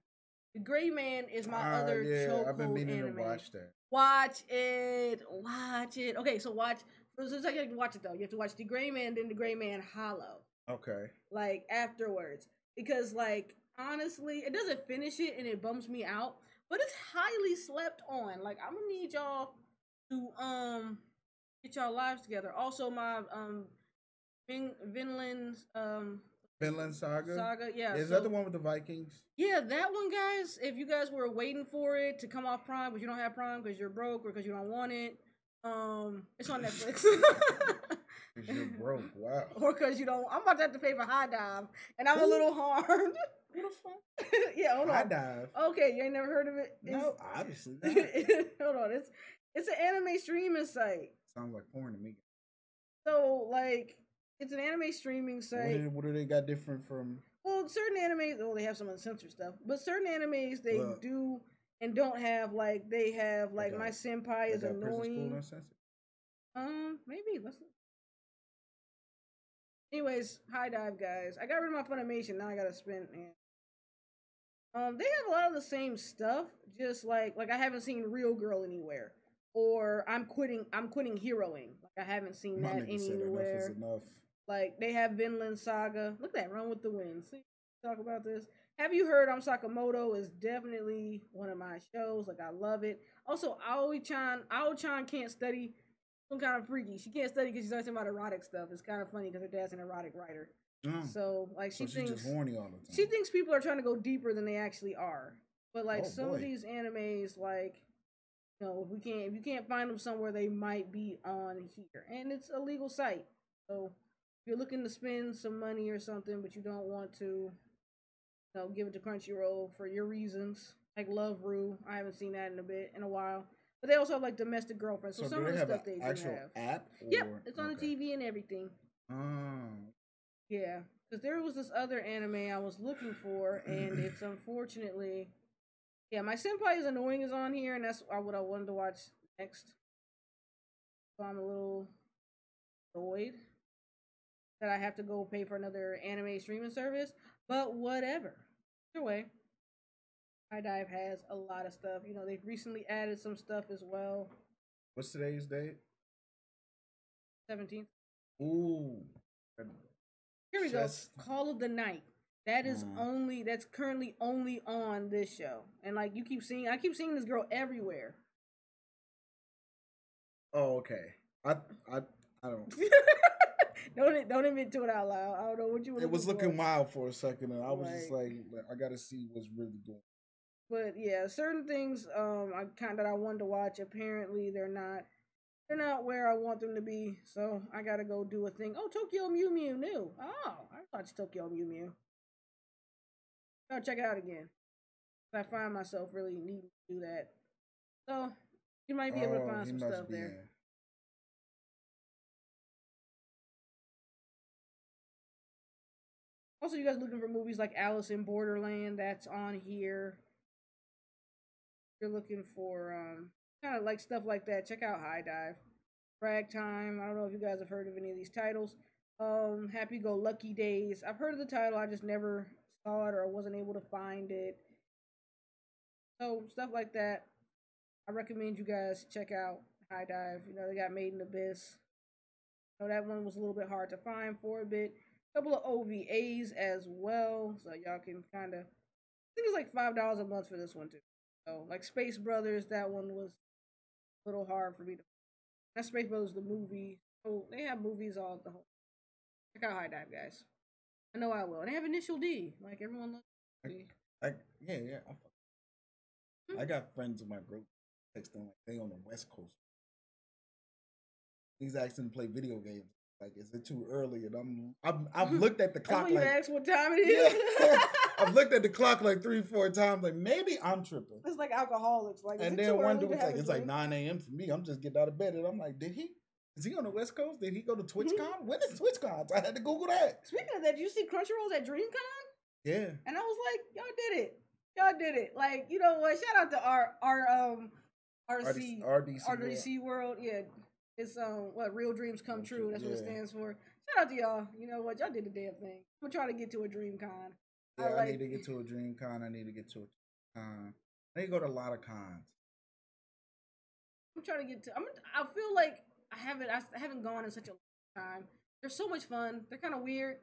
The Gray Man is my Ah, other yeah, chokehold I've been meaning anime. to watch that. Watch it. Watch it. Okay, so watch. So it's like you have to watch it though. You have to watch D.Gray-man, then The Gray Man Hollow, Okay. like afterwards, because like honestly, it doesn't finish it and it bums me out. But it's highly slept on. Like I'm gonna need y'all to um get y'all lives together. Also, my um Vin- Vinland's um Vinland Saga. saga. Yeah, Is so- that the one with the Vikings? Yeah, that one, guys. If you guys were waiting for it to come off Prime, but you don't have Prime because you're broke or because you don't want it, um, it's on Netflix. you're broke. Wow. or because you don't. I'm about to have to pay for HIDIVE, and I'm a little harmed. Who the fuck? yeah, hold I on. dive. Okay, you ain't never heard of it? No, obviously not. Hold on. It's it's an anime streaming site. Sounds like porn to me. So like, it's an anime streaming site. what do they got different from? Well, certain animes, well, they have some uncensored stuff, but certain animes they Well- do and don't have like they have like my senpai is got Prison School annoying. Um, maybe let's. Anyways, HIDIVE guys. I got rid of my Funimation. Now I gotta spend. Man. Um, they have a lot of the same stuff. Just like like I haven't seen Real Girl anywhere, or I'm quitting. I'm quitting heroing. Like I haven't seen My that enough anywhere. is enough. Like they have Vinland Saga. Look at that Run with the Wind. See, talk about this. Have you heard I'm Sakamoto is definitely one of my shows. Like I love it. Also, Ao-chan, Ao-chan can't study. Some kind of freaky. She can't study because she's talking about erotic stuff. It's kind of funny because her dad's an erotic writer. Mm. So like she so she's thinks horny all the time. she thinks people are trying to go deeper than they actually are. But like Oh, some boy. of these animes, like you know, if we can't if you can't find them somewhere, they might be on here, and it's a legal site. So if you're looking to spend some money or something, but you don't want to, you know, give it to Crunchyroll for your reasons, like Love Ru, I haven't seen that in a bit in a while. But they also have like domestic girlfriends. So, so some of the stuff they do have. app? Yep, it's on okay. the TV and everything. Oh. Yeah, because there was this other anime I was looking for, and it's unfortunately, yeah, my senpai is annoying is on here, and that's what I wanted to watch next. So I'm a little annoyed that I have to go pay for another anime streaming service, but whatever. Either way, HIDIVE has a lot of stuff. You know, they've recently added some stuff as well. What's today's date? 17th. Ooh. Here we Just- go. Call of the Night. That is Mm. only that's currently only on this show. And like you keep seeing I keep seeing this girl everywhere. Oh, okay. I I I don't. don't don't admit to it out loud. I don't know what you were It was looking for. wild for a second, and I was just Like- like, like, I gotta see what's really going. But yeah, certain things um I kind that I wanted to watch apparently they're not they're not where I want them to be. So I gotta go do a thing. Oh, Tokyo Mew Mew new. Oh, I watched Tokyo Mew Mew. Gotta check it out again. I find myself really needing to do that. So you might be able to Oh, find some stuff there. Also, you guys looking for movies like Alice in Borderland? That's on here. You're looking for um kind of like stuff like that. Check out HIDIVE, Frag Time. I don't know if you guys have heard of any of these titles. Um, Happy Go Lucky Days. I've heard of the title. I just never saw it or wasn't able to find it. So stuff like that. I recommend you guys check out HIDIVE. You know they got Made in Abyss. So that one was a little bit hard to find for a bit couple of OVAs as well, so y'all can kind of. I think it's like five dollars a month for this one too. So like Space Brothers, that one was a little hard for me to. That Space Brothers the movie. Oh, they have movies all the whole. Check out HIDIVE, guys. I know I will. And they have Initial D, like everyone loves. D. I, yeah, yeah. I, Hmm. I got friends in my group texting like they on the West Coast. He's asking to play video games. Like, is it too early? And I'm, I'm I've looked at the That's clock when you like ask what time it is. Yeah. I've looked at the clock like three, four times. Like maybe I'm tripping. it's like alcoholics. Like, And then one dude's have like, it's like 9 a.m. for me. I'm just getting out of bed. And I'm like, did he? Is he on the West Coast? Did he go to TwitchCon? when is TwitchCon? I had to Google that. Speaking of that, you see Crunchyrolls at DreamCon? Yeah. And I was like, y'all did it. Y'all did it. Like, you know what? Shout out to our our um RC RDC, RDC, RDC World. Yeah. It's um what real dreams come true. That's what it stands for. Shout out to y'all. You know what? Y'all did the damn thing. I'm gonna try to get to a dream con. Yeah, I I, need to get to a dream con. I need to get to a con. I need to go to a lot of cons. I'm trying to get to I'm I feel like I haven't I haven't gone in such a long time. They're so much fun. They're kind of weird.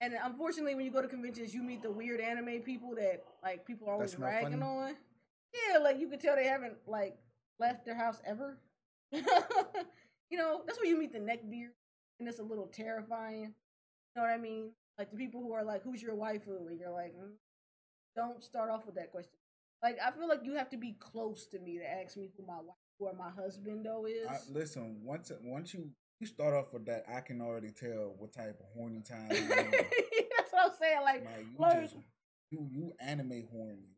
And unfortunately, when you go to conventions, you meet the weird anime people that like people are always ragging funny? on. Yeah, like you can tell they haven't like left their house ever. you know, that's where you meet the neckbeard, and it's a little terrifying. You know what I mean? Like the people who are like, "Who's your waifu?" and you're like, mm, "Don't start off with that question." Like I feel like you have to be close to me to ask me who my wife or my husband though is. I, listen, once once you you start off with that, I can already tell what type of horny time. You on. That's what I'm saying. Like, like you like- just you you anime horny.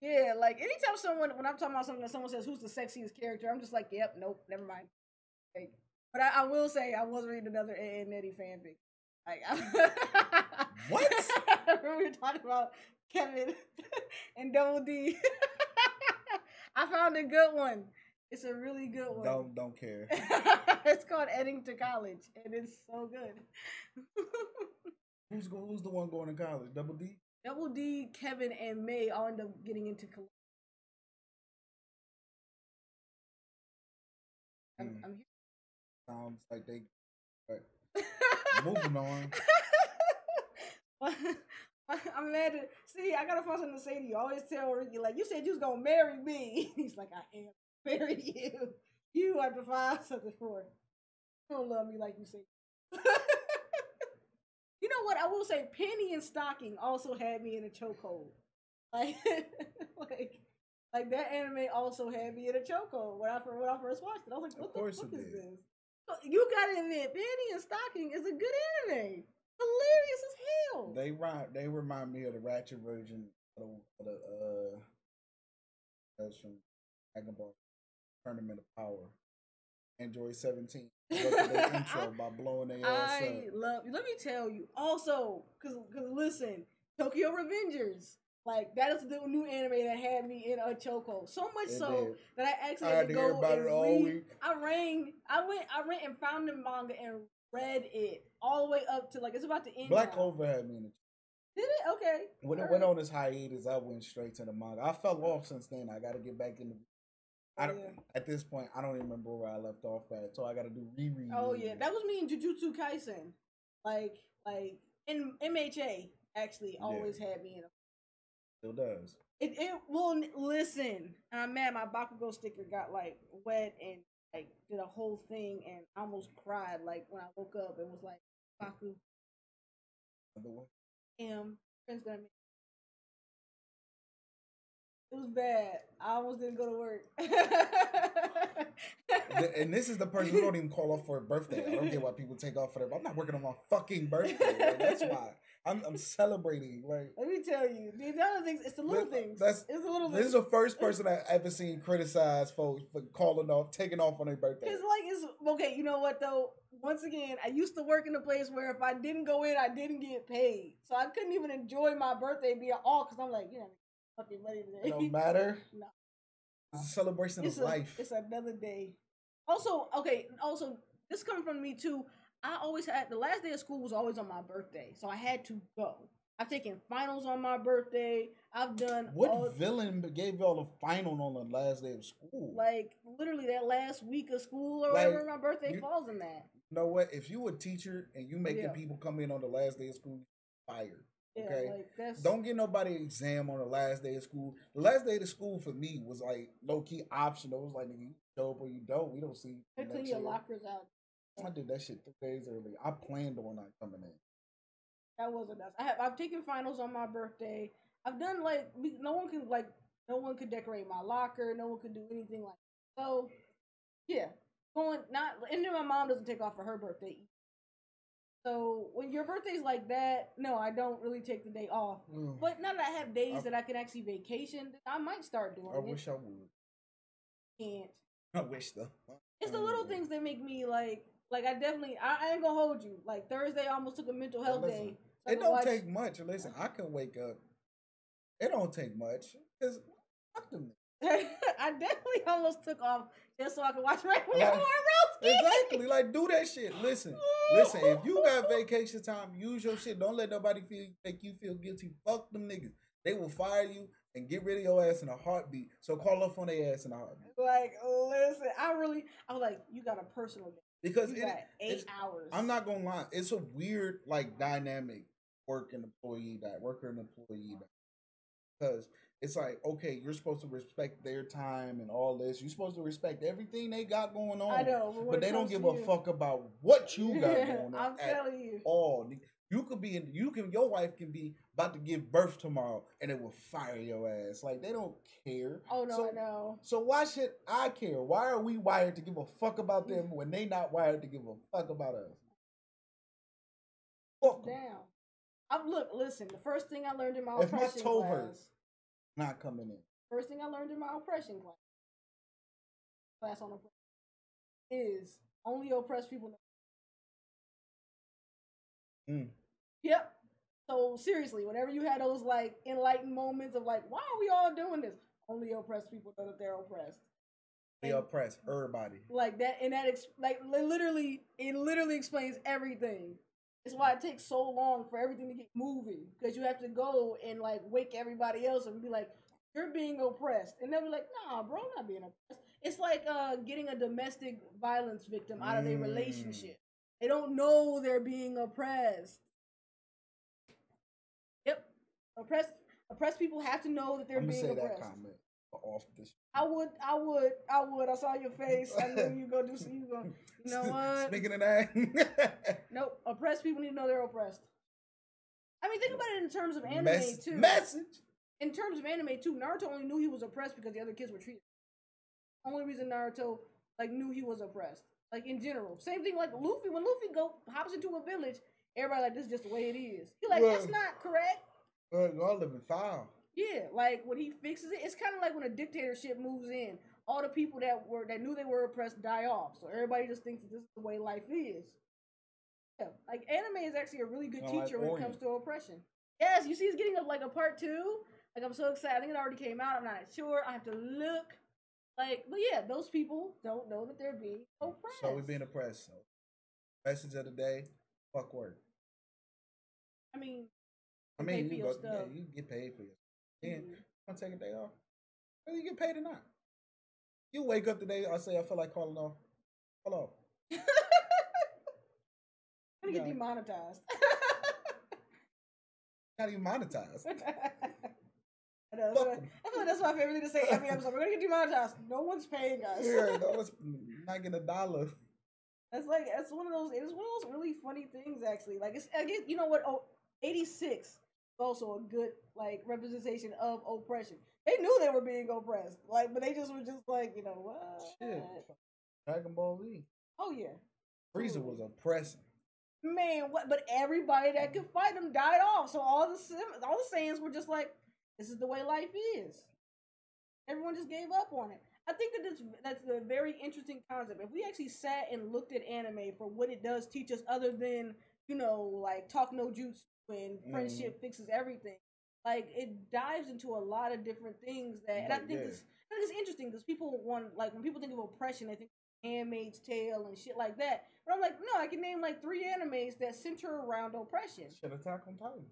yeah, like anytime someone when I'm talking about something, someone says who's the sexiest character, I'm just like, yep, nope, never mind. Like, but I, I will say I was reading another A and Eddie fanfic. Like, What? Remember we were talking about Kevin and Double D. I found a good one. It's a really good one. Don't don't care. it's called Eddington College, and it's so good. Who's go, who's the one going to college? Double D. Double D, Kevin, and May all end up getting into college. I'm, Mm. I'm Sounds like they. But moving on. I'm mad at. See, I gotta find something to say to you. I always tell Ricky, like, you said you was gonna marry me. He's like, I am marry you. You have to find something for it. You don't love me like you say. you know what? I will say, Panty and Stocking also had me in a chokehold. Like, like, like that anime also had me in a chokehold when I first when I first watched it. I was like, what the fuck is did. this? You gotta admit, Panty and Stocking is a good anime. Hilarious as hell. They remind they remind me of the Ratchet version of the, of the uh that's from Dragon Ball Tournament of Power. Android 17. Go to their intro by blowing their ass I up. love. Let me tell you. Also, cause, cause listen, Tokyo Revengers. Like that is the new anime that had me in a chokehold. So much It so did. that I actually I had to go about and it all read. week. I rang. I went. I went and found the manga and read it all the way up to like it's about to end. Black. Clover had me in Did it? Okay. When it All went on this hiatus, I went straight to the manga. I fell off since then. I got to get back in the. I don't, Yeah. At this point, I don't even remember where I left off at, so I got to do reread. Oh yeah, that was me in Jujutsu Kaisen. Like, like in MHA actually always had me in a still does. It it well n- listen. Uh, and I'm mad my Bakugo sticker got like wet and like did a whole thing and I almost cried like when I woke up and was like Baku The one- am friends gonna make it was bad. I almost didn't go to work. And this is the person who don't even call off for a birthday. I don't get why people take off for their. I'm not working on my fucking birthday. Like, that's why I'm, I'm celebrating. Like Let me tell you, the other things, it's the little Th- things. that's- it's the little this is the first person I ever seen criticize folks for calling off, taking off on their birthday. It's like it's okay. You know what though? Once again, I used to work in a place where if I didn't go in, I didn't get paid, so I couldn't even enjoy my birthday being all because I'm like, you know, fucking money It today. don't matter. No. It's a celebration it's of a, life. It's another day. Also, okay. Also, this coming from me too. I always had the last day of school was always on my birthday, so I had to go. I've taken finals on my birthday. I've done What villain gave y'all a final on the last day of school? like literally that last week of school or Like, whatever my birthday you- falls in that. you know what? If you a teacher and you making Yeah. people come in on the last day of school, fired. Yeah, Okay. like Don't get nobody exam on the last day of school. The last day of school for me was like low key optional. It was like you show up or you don't. We don't see. you clean your year. lockers out. I did that shit three days early. I planned on not coming in. That wasn't us. I have I've taken finals on my birthday. I've done like no one can like no one could decorate my locker. No one could do anything like so. Yeah, going not and then my mom doesn't take off for her birthday. So when your birthday's like that, no, I don't really take the day off. Ugh. But now that I have days I- that I can actually vacation, I might start doing I it. wish I would. Can't. I wish though. It's the little things that make me like like I definitely I, I ain't gonna hold you. Like Thursday I almost took a mental health listen, day. so It don't watch- take much. Listen, I can wake up. It don't take much because fuck them. I definitely almost took off just so I could watch Like, for a Roast. Exactly. Like do that shit. Listen, listen. If you got vacation time, use your shit. Don't let nobody feel make you feel guilty. Fuck them niggas. They will fire you and get rid of your ass in a heartbeat. So call off on their ass in a heartbeat. Like, listen, I really, I was like, you got a personal day. Because You it, eight it's- hours. I'm not gonna lie, it's a weird like dynamic work and employee that worker and employee because it's like okay, you're supposed to respect their time and all this. You're supposed to respect everything they got going on. I know, but, but they don't give to a you- fuck about what you got going on I'm telling you. all. You could be in, you can, your wife can be about to give birth tomorrow, and it will fire your ass. Like they don't care. Oh no, So- I know. So why should I care? Why are we wired to give a fuck about them when they not wired to give a fuck about us? Fuck. Down. I'm look. Listen, the first thing I learned in my If my oppression toe class. hurts. Not coming in. First thing I learned in my oppression class. Class on oppression is only oppressed people. know. Mm. Yep. So seriously, whenever you had those like enlightened moments of like, why are we all doing this? Only oppressed people know that they're oppressed. They oppress everybody. Like that, and that ex- like literally, it literally explains everything. It's why it takes so long for everything to get moving because you have to go and like wake everybody else and be like, "You're being oppressed," and they'll be like, "Nah, bro, I'm not being oppressed." It's like uh getting a domestic violence victim out of their Mm. relationship. They don't know they're being oppressed. Oppressed oppressed people have to know that they're I'm being say that oppressed. comment off this. I would, I would, I would. I saw your face. I knew you go do some. You go. You know what? Speaking of that, Nope. Oppressed people need to know they're oppressed. I mean, think about it in terms of anime Mess- too. message. In terms of anime too, Naruto only knew he was oppressed because the other kids were treated. Only reason Naruto like knew he was oppressed. Like in general, same thing like Luffy. When Luffy go hops into a village, everybody like this is just the way it is. He like that's not correct. Well, y'all living foul. Yeah, like when he fixes it, it's kind of like when a dictatorship moves in. All the people that were that knew they were oppressed die off, so everybody just thinks that this is the way life is. Yeah, like anime is actually a really good Kinda like teacher when it comes to oppression. Yes, you see, it's getting a, like a part two. Like I'm so excited. I think it already came out. I'm not sure. I have to look. Like, but yeah, those people don't know that they're being oppressed. So we being oppressed. So, message of the day: fuck work. I mean, I mean, you, go, yeah, you get paid for your. Mhm. want to take a day off? Whether you get paid or not. You wake up today. I say I feel like calling off. Call off. I'm gonna get demonetized. Not even monetized. I know, that's, Fuck. I feel like that's my favorite thing to say every episode. We're gonna get demonetized. No one's paying us. yeah, no, let's not get a dollar. That's like that's one of those. It's one of those really funny things, actually. Like it's, I guess you know what? Oh, 86 is also a good like representation of oppression. They knew they were being oppressed, like, but they just were just like, you know what? Shit. Dragon Ball Z. Oh yeah, Frieza was oppressing. man. What? But everybody that could fight him died off. So all the Sim- all the Saiyans were just like, this is the way life is. Everyone just gave up on it. I think that that's that's a very interesting concept. If we actually sat and looked at anime for what it does teach us, other than you know, like talk no jutsu and friendship fixes everything, like it dives into a lot of different things that, and I think yeah. it's I think it's interesting because people want like when people think of oppression, they think Handmaid's Tale and shit like that. But I'm like, no, I can name like three animes that center around oppression. Shit, Attack on Titan.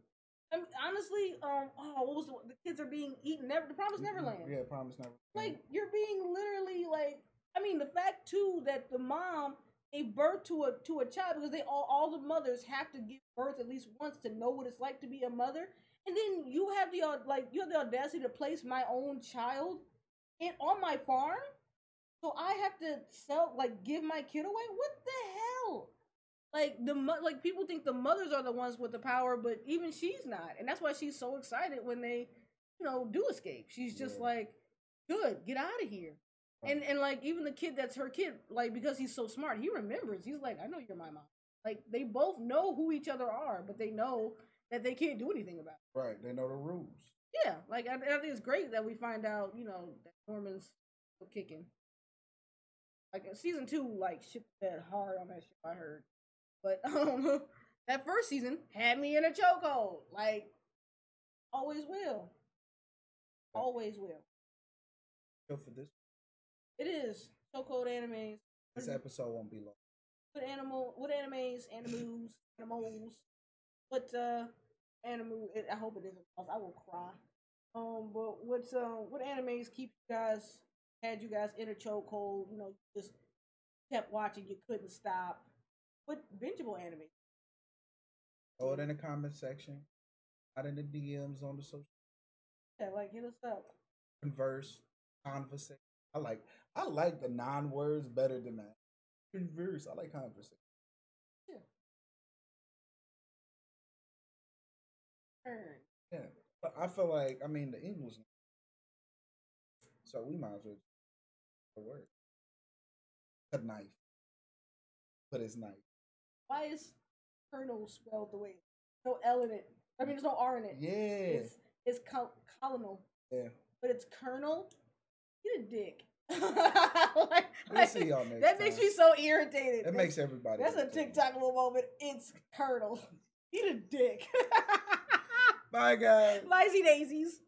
I mean, honestly, um, oh, what was the, the kids are being eaten? Never, the Neverland. Mm-hmm. Yeah, Promise Never. Like you're being literally like, I mean, the fact too that the mom gave birth to a to a child because they all all the mothers have to give birth at least once to know what it's like to be a mother, and then you have the uh, like you have the audacity to place my own child in on my farm, so I have to sell like give my kid away. What the hell? Like the like people think the mothers are the ones with the power, but even she's not, and that's why she's so excited when they, you know, do escape. She's just Yeah. like, "Good, get out of here." And and like even the kid that's her kid, like because he's so smart, he remembers. He's like, "I know you're my mom." Like they both know who each other are, but they know that they can't do anything about. it. Right, they know the rules. Yeah, like I, I think it's great that we find out, you know, that Norman's kicking. Like uh, season two, like shit that hard on that shit. I heard, but um, that first season had me in a chokehold. Like, always will, always will. So for this, It is chokehold animes. this episode won't be long. What animal? What animes? Animals? Animals? What uh? Animal? It, I hope it isn't. I will cry. Um, but what's uh? What animes keep you guys? Had you guys in a chokehold? You know, you just kept watching. You couldn't stop. What bingeable anime? Throw it in the comment section. Out in the DMs on the social Yeah, like hit us up. converse conversation. I like I like the non words better than that. Converse. I like conversation. Yeah. Turn. Yeah, but I feel like I mean the English. So we might as well the word. A knife. But it's knife. Why is Colonel spelled the way? No L in it. I mean, there's no R in it. Yeah. It's it's col- colonel. Yeah. but it's Colonel. You a dick. like, We'll see y'all next that makes me so irritated. It makes everybody. That's a irritated. TikTok little moment. It's Colonel. You a dick. Bye guys. Lazy daisies.